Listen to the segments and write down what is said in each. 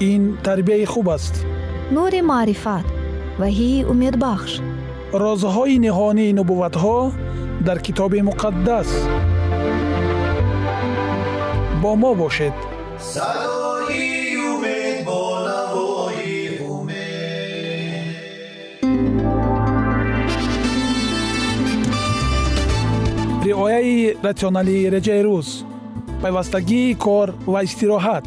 ин тарбияи хуб аст. Нури маърифат ваҳии умедбахш. Розҳои ниҳонии нубувватҳо дар китоби муқаддас. Бо мо бошед. Садои умед бо навои умед. Риояи ратсионалии реҷаи рӯз. Пайвастагии кор ва истироҳат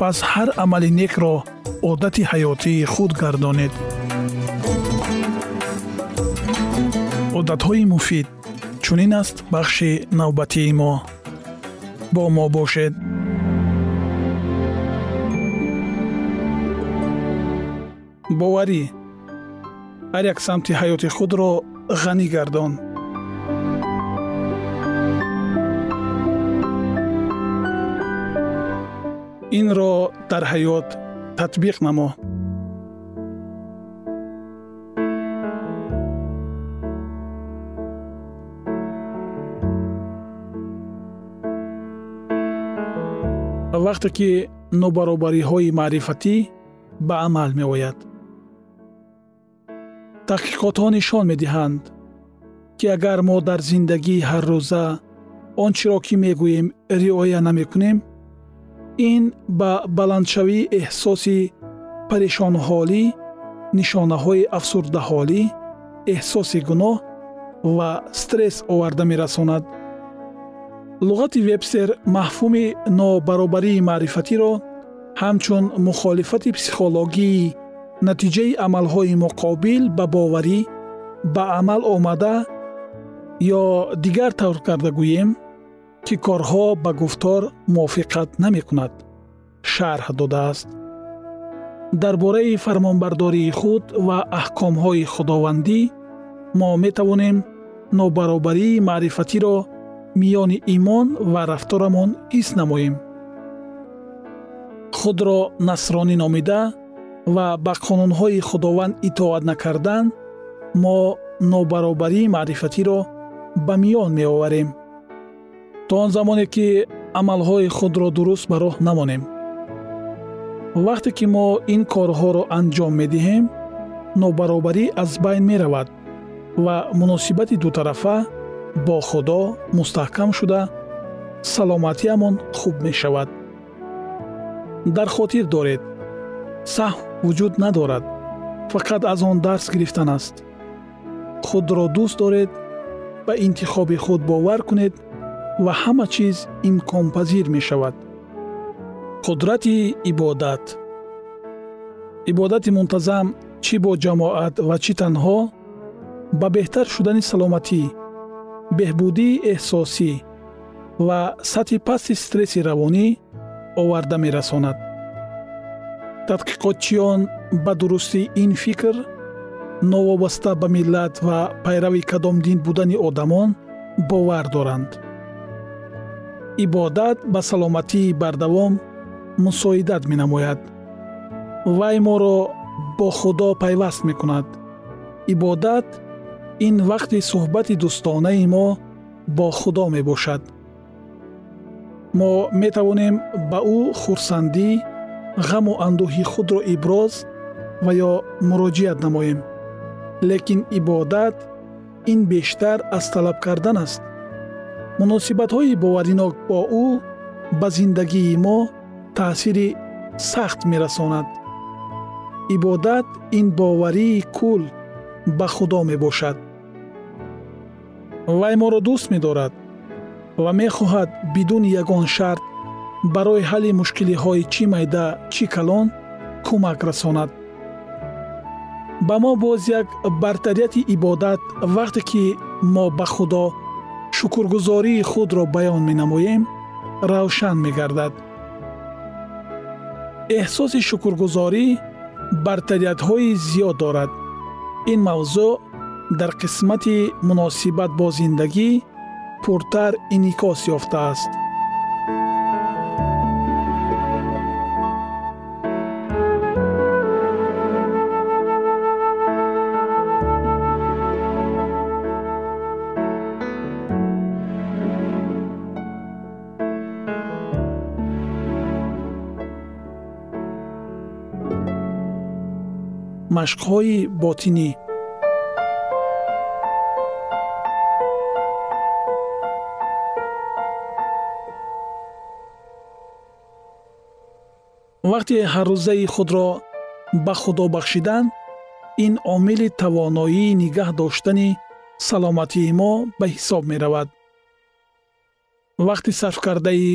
пас ҳар амали некро одати ҳаётии худ гардонед. Одатҳои муфид чунин аст бахши навбатии мо. Бо мо бошед. Боварӣ. Ҳар як самти ҳаёти худро ғанӣ гардон инро дар ҳаёт татбиқ намо. Вақте ки нобаробариҳои маърифатӣ ба амал меояд таҳқиқотҳо нишон медиҳанд ки агар мо дар зиндагии ҳаррӯза он чиро ки мегӯем риоя намекунем ин ба баландшавии эҳсоси парешонҳолӣ нишонаҳои афсурдаҳолӣ эҳсоси гуноҳ ва стресс оварда мерасонад. Луғати вебстер мафҳуми нобаробарии маърифатиро ҳамчун мухолифати психологии натиҷаи амалҳои муқобил ба боварӣ ба амал омада ё дигар тавр карда гӯем ки корҳо ба гуфтор мувофиқат намекунад. Шарҳ додааст. Дар бораи фармонбардории худ ва аҳкомҳои худовандӣ мо метавонем нобаробарии маърифатиро миёни имон ва рафторамон ҳис намоем. Худро насронӣ номида ва ба қонунҳои худованд итоат накардан мо нобаробарии маърифатиро ба миён меоварем то он замоне ки амалҳои худро дуруст ба роҳ намонем. Вақте ки мо ин корҳоро анҷом медиҳем нобаробарӣ аз байн меравад ва муносибати дутарафа бо худо мустаҳкам шуда саломатиамон хуб мешавад. Дар хотир доред. Саҳв вуҷуд надорад. Фақат аз он дарс гирифтан аст. Худро дӯст доред ба интихоби худ бовар кунед ва ҳама чиз имконпазир мешавад. Қудрати ибодат. Ибодати мунтазам чӣ бо ҷамоат ва чӣ танҳо? Ба беҳтар шудани саломатӣ беҳбудии эҳсосӣ ва сатҳи пасти стресси равонӣ оварда мерасонад. Тадқиқотчиён ба дурустии ин фикр новобаста ба миллат ва пайрави кадом дин будани одамон бовар доранд ибодат ба саломатии бардавом мусоидат менамояд вай моро бо худо пайваст мекунад ибодат ин вақти суҳбати дӯстонаи мо бо худо мебошад мо метавонем ба ӯ хурсандӣ ғаму андӯҳи худро иброз ва ё муроҷиат намоем лекин ибодат ин бештар аз талаб кардан аст муносибатҳои боваринок бо ӯ ба зиндагии мо таъсири сахт мерасонад. Ибодат ин боварии кул ба худо мебошад. Вай моро дӯст медорад ва мехоҳад бидуни ягон шарт барои ҳалли мушкилиҳои чӣ майда чӣ калон кӯмак расонад. Ба мо боз як бартарияти ибодат вақте ки мо ба худо шукргузории худро баён менамоем равшан мегардад. Эҳсоси шукргузорӣ бартариятҳои зиёд дорад. Ин мавзӯъ дар қисмати муносибат бо зиндагӣ пуртар инъикос ёфтааст машқҳои ботинӣ. Вақте ҳаррӯзаи худро ба худо бахшидан ин омили тавоноии нигаҳ доштани саломатии мо ба ҳисоб меравад. Вақти сарфкардаи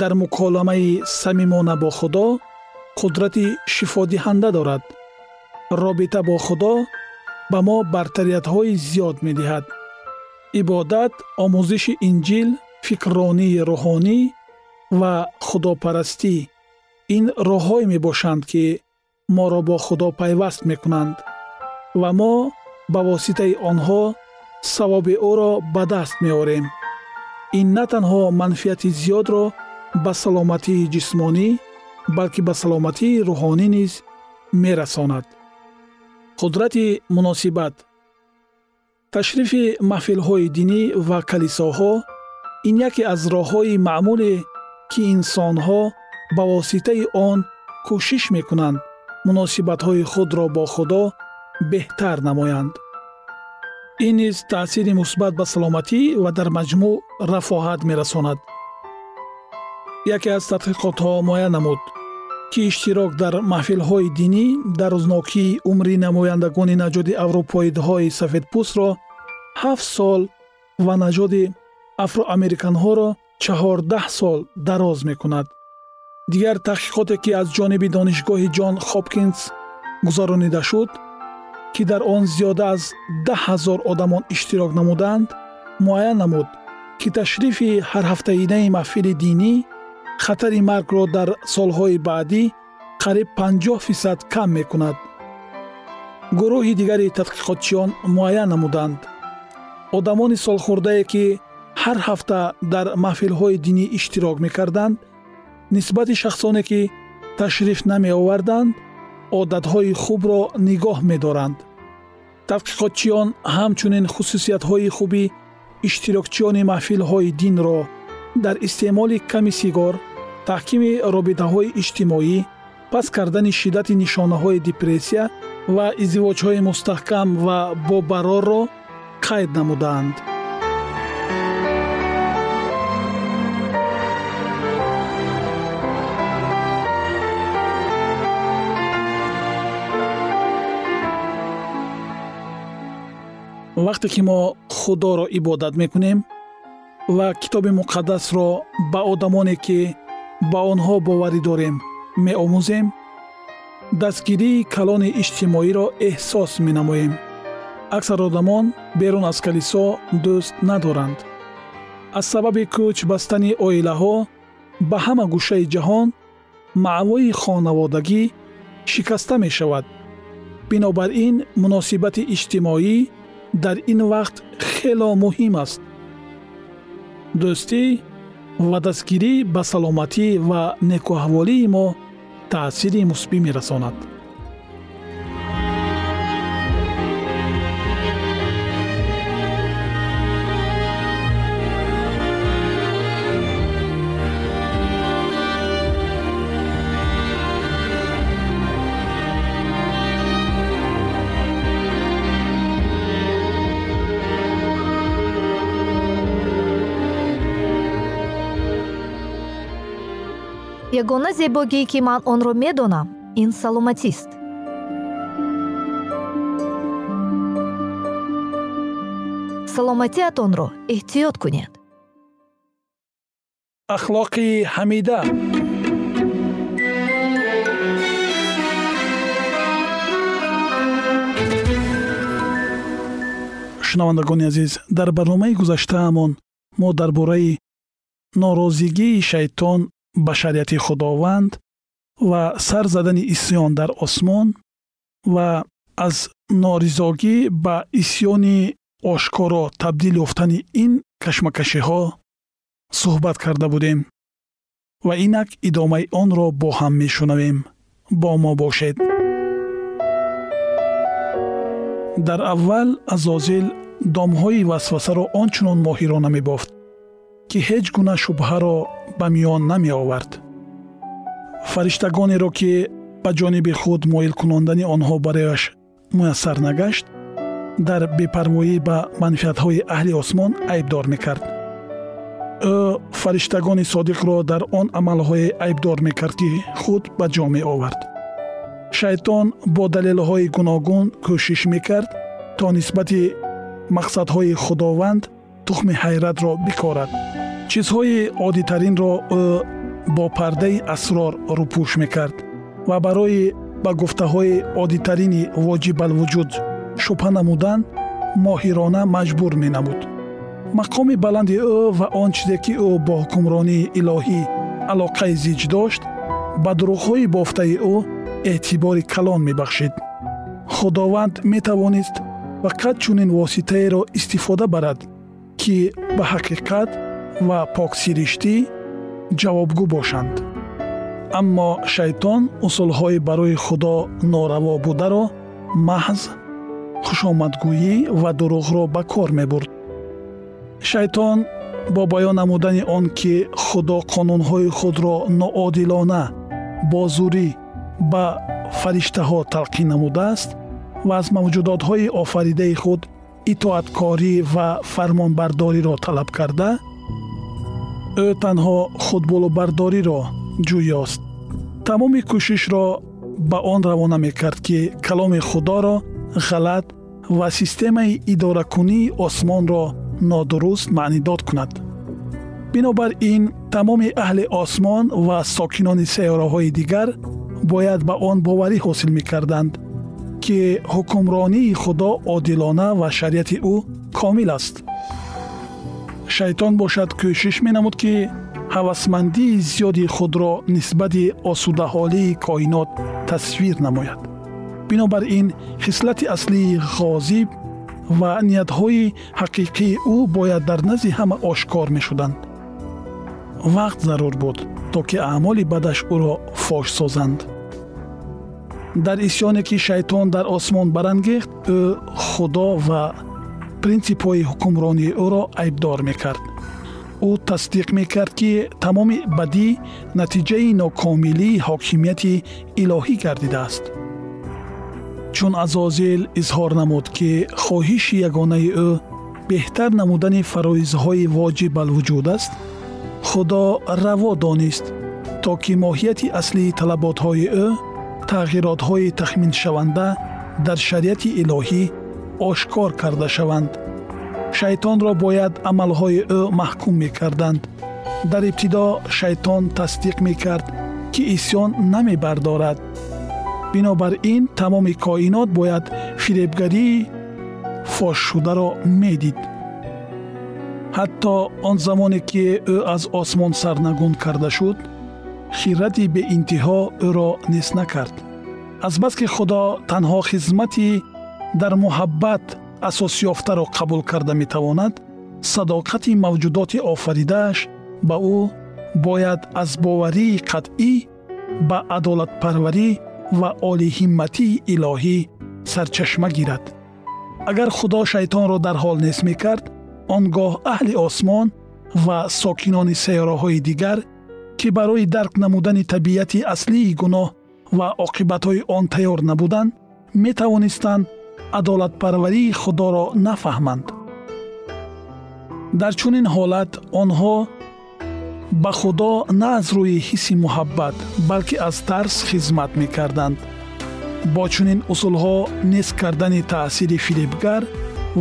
дар муколамаи самимона бо худо қудрати шифодиҳанда дорад робита бо худо ба мо бартариятҳои зиёд медиҳад. Ибодат омӯзиши инҷил фикрронии рӯҳонӣ ва худопарастӣ. Ин роҳҳое мебошанд ки моро бо худо пайваст мекунанд ва мо ба воситаи онҳо савоби ӯро ба даст меорем. Ин на танҳо манфиати зиёдро ба саломатии ҷисмонӣ балки ба саломатии рӯҳонӣ низ мерасонад қудрати муносибат. Ташрифи маҳфилҳои динӣ ва калисоҳо ин яке аз роҳҳои маъмуле ки инсонҳо ба воситаи он кӯшиш мекунанд муносибатҳои худро бо худо беҳтар намоянд. Ин низ таъсири мусбат ба саломатӣ ва дар маҷмӯъ рафоҳат мерасонад. Яке аз тадқиқотҳо муайян намуд ки иштирок дар маҳфилҳои динӣ дарознокии умри намояндагони наҷоди аврупоидҳои сафедпӯстро ҳафт сол ва наҷоди афроамериканҳоро чаҳордаҳ сол дароз мекунад. Дигар таҳқиқоте ки аз ҷониби донишгоҳи ҷон хопкинс гузаронида шуд ки дар он зиёда аз даҳ ҳазор одамон иштирок намуданд муайян намуд ки ташрифи ҳарҳафтаинаи маҳфили динӣ хатари маргро дар солҳои баъдӣ қариб 50 фисад кам мекунад. гурӯҳи дигари тадқиқотчиён муайян намуданд. одамони солхӯрдае ки ҳар ҳафта дар маҳфилҳои динӣ иштирок мекарданд нисбати шахсоне ки ташриф намеоварданд одатҳои хубро нигоҳ медоранд. тадқиқотчиён ҳамчунин хусусиятҳои хуби иштирокчиёни маҳфилҳои динро дар истеъмоли ками сигор таҳкими робитаҳои иҷтимоӣ паст кардани шиддати нишонаҳои депрессия ва издивоҷҳои мустаҳкам ва бобарорро қайд намудаанд вақте ки мо худоро ибодат мекунем ва китоби муқаддасро ба одамоне ки ба онҳо боварӣ дорем меомӯзем. Дастгирии калони иҷтимоиро эҳсос менамоем. Аксар одамон берун аз калисо дӯст надоранд. Аз сабаби кӯч бастани оилаҳо ба ҳама гӯшаи ҷаҳон маъвои хонаводагӣ шикаста мешавад. Бинобар ин муносибати иҷтимоӣ дар ин вақт хело муҳим аст. Дӯстӣ ва дастгирӣ ба саломатӣ ва некуаҳволии мо таъсири мусбӣ мерасонад ягона зебогие ки ман онро медонам ин саломатист. Саломатиатонро эҳтиёт кунед. Ахлоқи ҳамида. Шунавандагони азиз дар барномаи гузаштаамон мо дар бораи норозигии шайтон ба шариати худованд ва сар задани исьён дар осмон ва аз норизогӣ ба исьёни ошкоро табдил ёфтани ин кашмакашиҳо суҳбат карда будем ва инак идомаи онро бо ҳам мешунавем. Бо мо бошед. Дар аввал азозил домҳои васвасаро он чунон моҳирона мебофт ки ҳеҷ гуна шубҳаро ба миён намеовард. Фариштагонеро ки ба ҷониби худ моил кунондани онҳо барояш муяссар нагашт дар бепарвоӣ ба манфиатҳои аҳли осмон айбдор мекард. Ӯ фариштагони содиқро дар он амалҳое айбдор мекард ки худ ба ҷо меовард. Шайтон бо далелҳои гуногун кӯшиш мекард то нисбати мақсадҳои худованд тухми ҳайратро бикорад чизҳои оддитаринро ӯ бо пардаи асрор рӯпӯш мекард ва барои ба гуфтаҳои оддитарини воҷибалвуҷуд шубҳа намудан моҳирона маҷбур менамуд. Мақоми баланди ӯ ва он чизе ки ӯ бо ҳукмронии илоҳӣ алоқаи зич дошт ба дурӯғҳои бофтаи ӯ эътибори калон мебахшид. Худованд метавонист фақат чунин воситаеро истифода барад ки ба ҳақиқат ва поксириштӣ ҷавобгӯ бошанд. Аммо шайтон усулҳои барои худо нораво бударо маҳз хушомадгӯӣ ва дурӯғро ба кор мебурд. Шайтон бо баён намудани он ки худо қонунҳои худро ноодилона бо зурӣ ба фариштаҳо талқин намудааст ва аз мавҷудотҳои офаридаи худ итоаткорӣ ва фармонбардориро талаб карда ӯ танҳо худболубардориро ҷӯёст. Тамоми кӯшишро ба он равона мекард ки каломи худоро ғалат ва системаи идоракунии осмонро нодуруст маънидод кунад. Бинобар ин тамоми аҳли осмон ва сокинони сайёраҳои дигар бояд ба он боварӣ ҳосил мекарданд ки ҳукмронии худо одилона ва шариати ӯ комил аст шайтон бошад кӯшиш менамуд ки ҳавасмандии зиёди худро нисбати осудаҳолии коинот тасвир намояд. Бинобар ин хислати аслии ғозиб ва ниятҳои ҳақиқии ӯ бояд дар назди ҳама ошкор мешуданд. Вақт зарур буд то ки аъмоли бадаш ӯро фош созанд. Дар исьёне ки шайтон дар осмон барангехт ӯ худо ва принсипҳои ҳукмронии ӯро айбдор мекард. Ӯ тасдиқ мекард ки тамоми бадӣ натиҷаи нокомилии ҳокимияти илоҳӣ гардидааст. Чун азозил изҳор намуд ки хоҳиши ягонаи ӯ беҳтар намудани фароизҳои воҷиб алвуҷуд аст худо раво донист то ки моҳияти аслии талаботҳои ӯ тағйиротҳои тахминшаванда дар шариати илоҳӣ ошкор карда шаванд. Шайтонро бояд амалҳои ӯ маҳкум мекарданд. Дар ибтидо шайтон тасдиқ мекард ки исьён намебардорад. Бинобар ин тамоми коинот бояд фиребгарии фошшударо медид. Ҳатто он замоне ки ӯ аз осмон сарнагун карда шуд хирати беинтиҳо ӯро нест накард. Азбаски худо танҳо хизмати дар муҳаббат асосёфтаро қабул карда метавонад садоқати мавҷудоти офаридааш ба ӯ бояд аз боварии қатъӣ ба адолатпарварӣ ва олиҳимматии илоҳӣ сарчашма гирад. Агар худо шайтонро дар ҳол нест мекард он гоҳ аҳли осмон ва сокинони сайёраҳои дигар ки барои дарк намудани табиати аслии гуноҳ ва оқибатҳои он тайёр набуданд метавонистанд адолатпарварии худоро нафаҳманд. Дар чунин ҳолат онҳо ба худо на аз рӯи ҳисси муҳаббат балки аз тарс хизмат мекарданд. Бо чунин усулҳо нест кардани таъсири фиребгар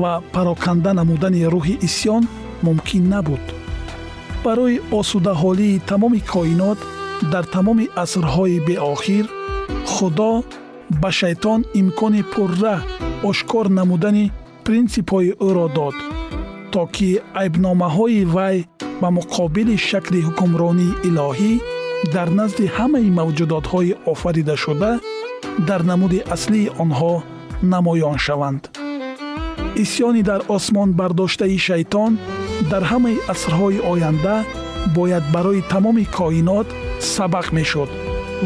ва пароканда намудани рӯҳи исьён мумкин набуд. Барои осудаҳолии тамоми коинот дар тамоми асрҳои беохир худо ба шайтон имкони пурра ошкор намудани принсипҳои ӯро дод то ки айбномаҳои вай ба муқобили шакли ҳукмронии илоҳӣ дар назди ҳамаи мавҷудотҳои офаридашуда дар намуди аслии онҳо намоён шаванд. Исьёни дар осмон бардоштаи шайтон дар ҳамаи асрҳои оянда бояд барои тамоми коинот сабақ мешуд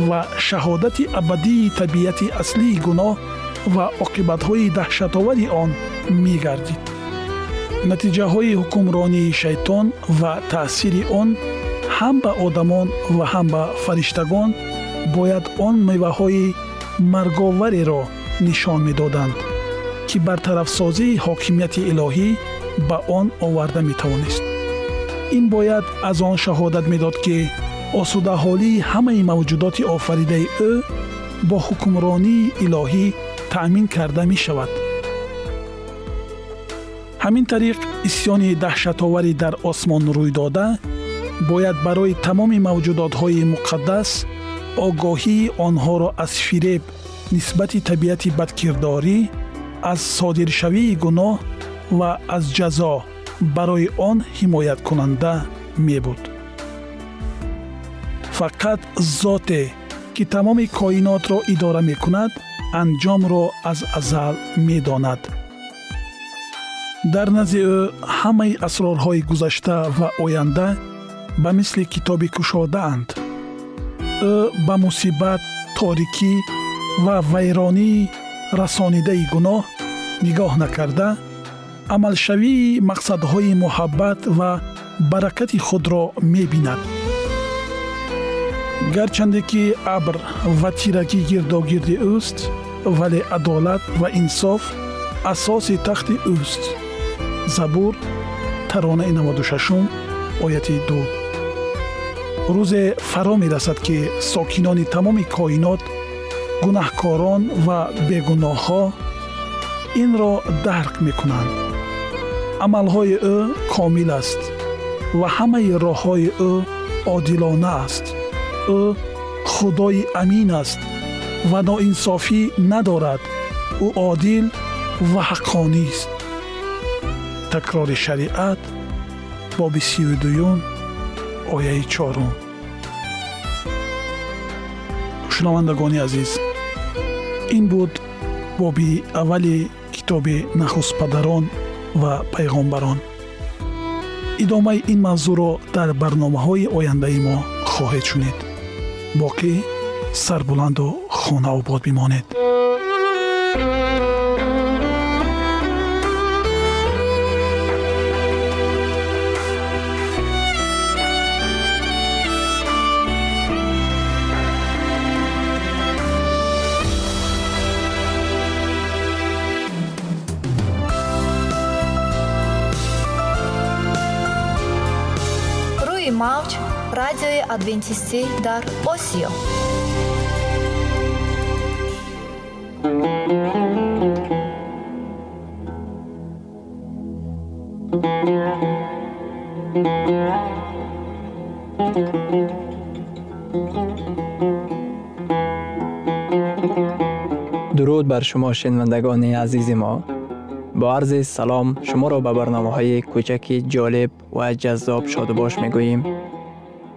ва шаҳодати абадии табиати аслии гуноҳ ва оқибатҳои даҳшатовари он мегардид. Натиҷаҳои ҳукмронии шайтон ва таъсири он ҳам ба одамон ва ҳам ба фариштагон бояд он меваҳои марговареро нишон медоданд ки бартарафсозии ҳокимияти илоҳӣ ба он оварда метавонист. Ин бояд аз он шаҳодат медод ки осудаҳолии ҳамаи мавҷудоти офаридаи ӯ бо ҳукмронии илоҳӣ таъмин карда мешавад. Ҳамин тариқ исьёни даҳшатоварӣ дар осмон рӯй дода бояд барои тамоми мавҷудотҳои муқаддас огоҳии онҳоро аз фиреб нисбати табиати бадкирдорӣ аз содиршавии гуноҳ ва аз ҷазо барои он ҳимояткунанда мебуд фақат зоте ки тамоми коинотро идора мекунад анҷомро аз азал медонад. Дар назди ӯ ҳамаи асрорҳои гузашта ва оянда ба мисли китоби кушодаанд. Ӯ ба мусибат торикӣ ва вайронии расонидаи гуноҳ нигоҳ накарда амалшавии мақсадҳои муҳаббат ва баракати худро мебинад гарчанде ки абр ва тирагӣ гирдогирди ӯст вале адолат ва инсоф асоси тахти ӯст забур таронаи 96 ояти 2 рӯзе фаро мерасад ки сокинони тамоми коинот гунаҳкорон ва бегуноҳҳо инро дарк мекунанд. Амалҳои ӯ комил аст ва ҳамаи роҳҳои ӯ одилона аст ӯ худои амин аст ва ноинсофӣ надорад ӯ одил ва ҳаққонист такрори шариат боби сию дуюм ояи чорум шунавандагони азиз ин буд боби аввали китоби нахустпадарон ва пайғомбарон идомаи ин мавзӯъро дар барномаҳои ояндаи мо хоҳед шунид боқӣ сарбуланду хонаобод бимонед радиои адвентистӣ дар осиё Thank you. дуруд бар шумо шинавандагони азизи мо бо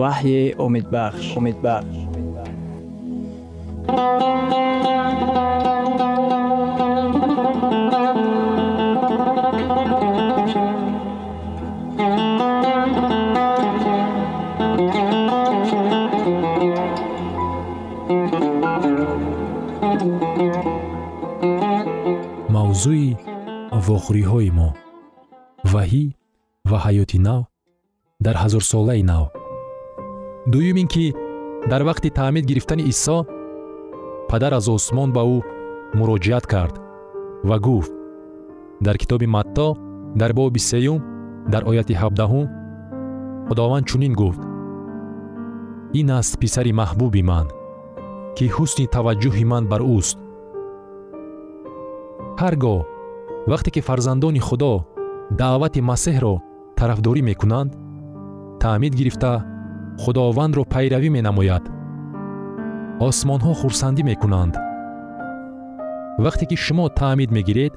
ваҳйи умедбахш умедбахш мавзӯи вохӯриҳои мо. Ваҳӣ ва ҳаёти нав дар ҳазорсолаи нав. Дуюм ин ки дар вақти таъмид гирифтани исо падар аз осмон ба ӯ муроҷиат кард ва гуфт дар китоби матто дар боби сеюм дар ояти ҳабдаҳум худованд чунин гуфт. Ин аст писари маҳбуби ман ки ҳусни таваҷҷӯҳи ман бар ӯст. Ҳар гоҳ вақте ки фарзандони худо даъвати масеҳро тарафдорӣ мекунанд таъмид гирифта худовандро пайравӣ менамояд. Осмонҳо хурсандӣ мекунанд. Вақте ки шумо таъмид мегиред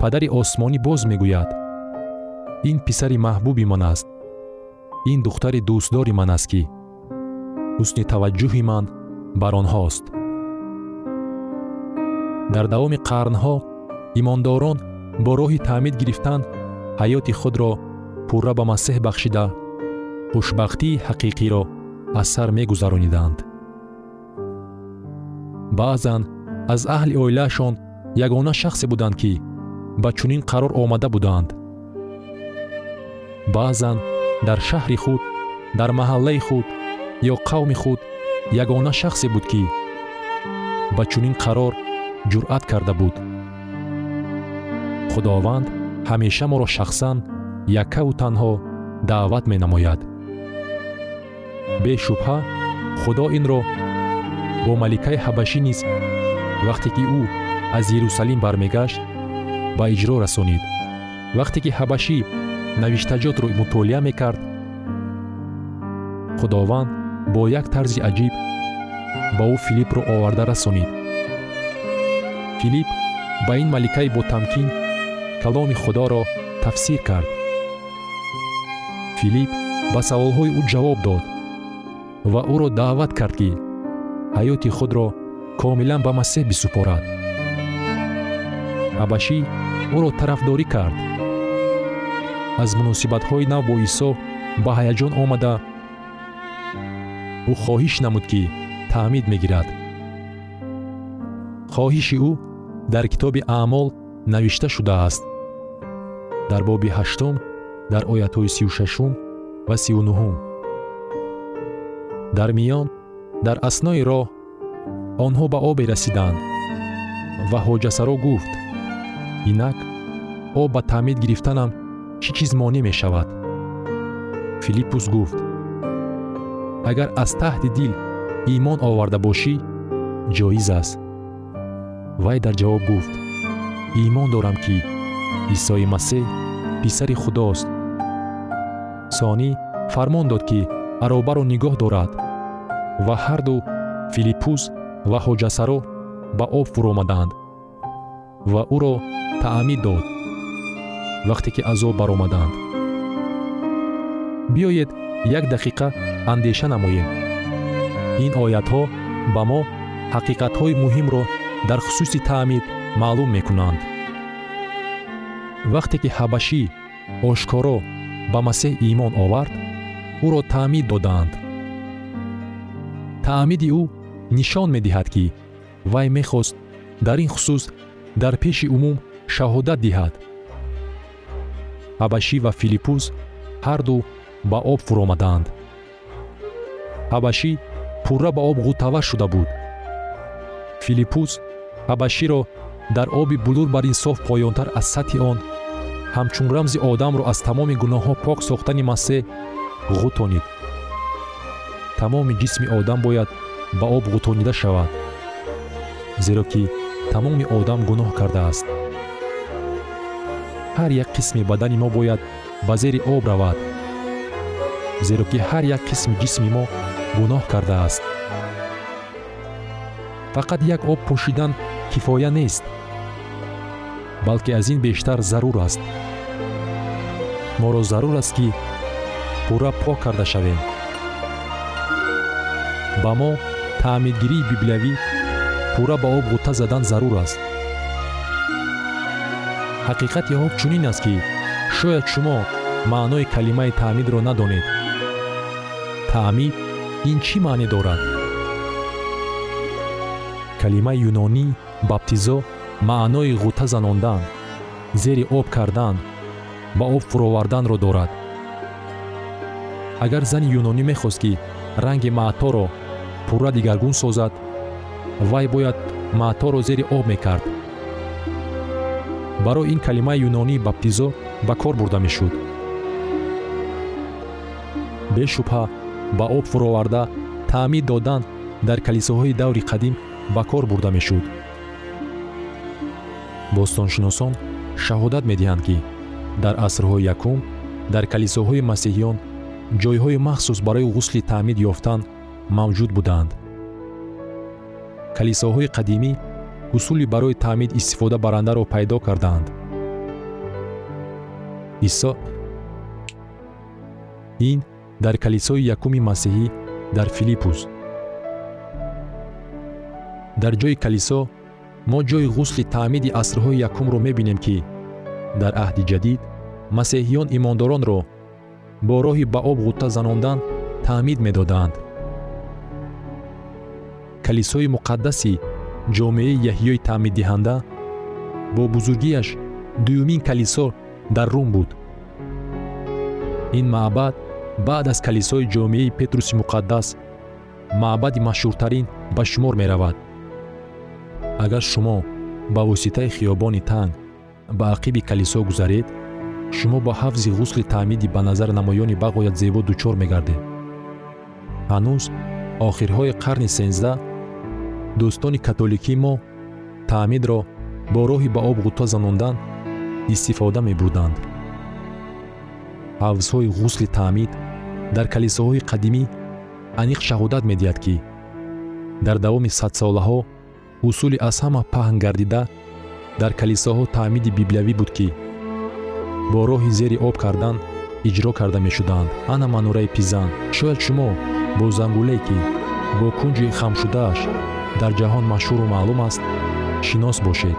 падари осмонӣ боз мегӯяд. Ин писари маҳбуби ман аст. Ин духтари дӯстдори ман аст ки ҳусни таваҷҷӯҳи ман бар онҳост. Дар давоми қарнҳо имондорон бо роҳи таъмид гирифтан ҳаёти худро пурра ба масеҳ бахшида хушбахтии ҳақиқиро аз сар мегузарониданд баъзан аз аҳли оилаашон ягона шахсе буданд ки ба чунин қарор омада буданд. Баъзан дар шаҳри худ дар маҳаллаи худ ё қавми худ ягона шахсе буд ки ба чунин қарор ҷуръат карда буд. Худованд ҳамеша моро шахсан яккаву танҳо даъват менамояд. Бешубҳа худо инро бо маликаи ҳабашӣ низ вақте ки ӯ аз ерусалим бармегашт ба иҷро расонид. Вақте ки ҳабашӣ навиштаҷотро мутолиа мекард худованд бо як тарзи аҷиб ба ӯ филиппро оварда расонид. Филипп ба ин маликаи ботамкин каломи худоро тафсир кард филипп ба саволҳои ӯ ҷавоб дод ва ӯро даъват кард ки ҳаёти худро комилан ба масеҳ бисупорад. Ҳабашӣ ӯро тарафдорӣ кард. Аз муносибатҳои нав бо исо ба ҳаяҷон омада ӯ хоҳиш намуд ки таъмид мегирад. Хоҳиши ӯ дар китоби аъмол навишта шудааст? Дар боби ҳаштум дар оятҳои сию шашум ва сию нуҳум дар миён дар аснои роҳ онҳо ба обе расиданд ва ҳоҷасаро гуфт. Инак об ба таъмид гирифтанам чӣ чиз монеъ мешавад? Филиппус гуфт агар аз таҳти дил имон оварда бошӣ ҷоиз аст вай дар ҷавоб гуфт имон дорам ки исои масеҳ писари худост сонӣ фармон дод ки аробаро нигоҳ дорад ва ҳарду филиппус ва ҳоҷасаро ба об фуромаданд ва ӯро таъмид дод вақте ки аз об баромаданд. Биёед як дақиқа андеша намоем. Ин оятҳо ба мо ҳақиқатҳои муҳимро дар хусуси таъмид маълум мекунанд. Вақте ки ҳабашӣ ошкоро ба масеҳ имон овард ӯро таъмид доданд. Таъмиди ӯ нишон медиҳад ки вай мехост дар ин хусус дар пеши умум шаҳодат диҳад. Ҳабашӣ ва филиппус ҳарду ба об фуромаданд. Ҳабашӣ пурра ба об ғутава шуда буд. Филиппус ҳабаширо дар оби булур бар инсоф поёнтар аз сатҳи он ҳамчун рамзи одамро аз тамоми гуноҳҳо пок сохтани масеҳ ғутонид. Тамоми ҷисми одам бояд ба об ғутонида шавад зеро ки тамоми одам гуноҳ кардааст. Ҳар як қисми бадани мо бояд ба зери об равад зеро ки ҳар як қисми ҷисми мо гуноҳ кардааст. Фақат як об пошидан кифоя нест балки аз ин бештар зарур аст моро зарур аст ки пурра пок карда шавем. Ба мо таъмидгирии библиявӣ пурра ба об ғутта задан зарур аст. Ҳақиқати об чунин аст ки шояд шумо маънои калимаи таъмидро надонед. Таъмид ин чӣ маъне дорад? Калимаи юнонӣ баптизо маънои ғутта занондан зери об кардан ба об фуроварданро дорад. Агар зани юнонӣ мехост ки ранги маъторо пурра дигаргун созад вай бояд маъторо зери об мекард. Барои ин калимаи юнонии баптизо ба кор бурда мешуд. Бешубҳа ба об фуроварда таъмид додан дар калисоҳои даври қадим ба кор бурда мешуд. Бостоншиносон шаҳодат медиҳанд ки дар асрҳои якум дар калисоҳои масеҳиён ҷойҳои махсус барои ғусли таъмид ёфтан мавҷуд буданд. калисоҳои қадимӣ усули барои таъмид истифода барандаро пайдо кардаанд исо ин дар калисои якуми масеҳӣ дар филиппус. дар ҷои калисо мо ҷои ғусли таъмиди асрҳои якумро мебинем ки дар аҳди ҷадид масеҳиён имондоронро бо роҳи ба об ғутта занондан таъмид медоданд. Калисои муқаддаси ҷомеаи яҳиёи таъмиддиҳанда бо бузургиаш дуюмин калисо дар рум буд. Ин маъбад баъд аз калисои ҷомеаи петруси муқаддас маъбади машҳуртарин ба шумор меравад. Агар шумо ба воситаи хиёбони танг ба ақиби калисо гузаред шумо ба ҳафзи ғусли таъмиди ба назар намоёни бағоят зебо дучор мегардед. Ҳанӯз охирҳои қарни сенздаҳ дӯстони католикии мо таъмидро бо роҳи ба об ғутта занондан истифода мебурданд. Ҳавзҳои ғусли таъмид дар калисоҳои қадимӣ аниқ шаҳодат медиҳад ки дар давоми садсолаҳо усули аз ҳама паҳн гардида дар калисоҳо таъмиди библиявӣ буд ки бо роҳи зери об кардан иҷро карда мешуданд. Ана манураи пизан. Шояд шумо бо зангуле ки бо кунҷи хамшудааш дар ҷаҳон машҳуру маълум аст шинос бошед.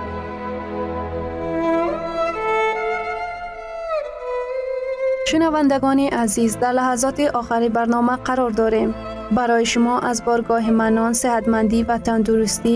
Шунавандагони азиз дар лаҳазоти охари барнома қарор дорем. Барои шумо аз боргоҳи манон сеҳатмандӣ ва тандурустӣ